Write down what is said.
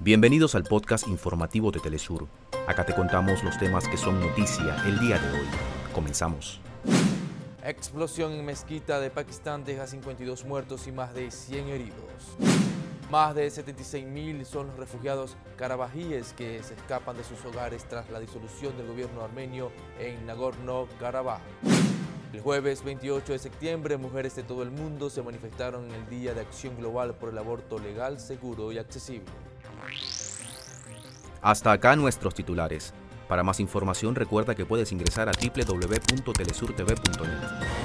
Bienvenidos al podcast informativo de Telesur. Acá te contamos los temas que son noticia el día de hoy. Comenzamos. Explosión en mezquita de Pakistán deja 52 muertos y más de 100 heridos. Más de 76.000 son los refugiados carabajíes que se escapan de sus hogares tras la disolución del gobierno armenio en Nagorno-Karabaj. El jueves 28 de septiembre, mujeres de todo el mundo se manifestaron en el Día de Acción Global por el Aborto Legal, Seguro y Accesible. Hasta acá nuestros titulares. Para más información recuerda que puedes ingresar a www.telesurtv.net.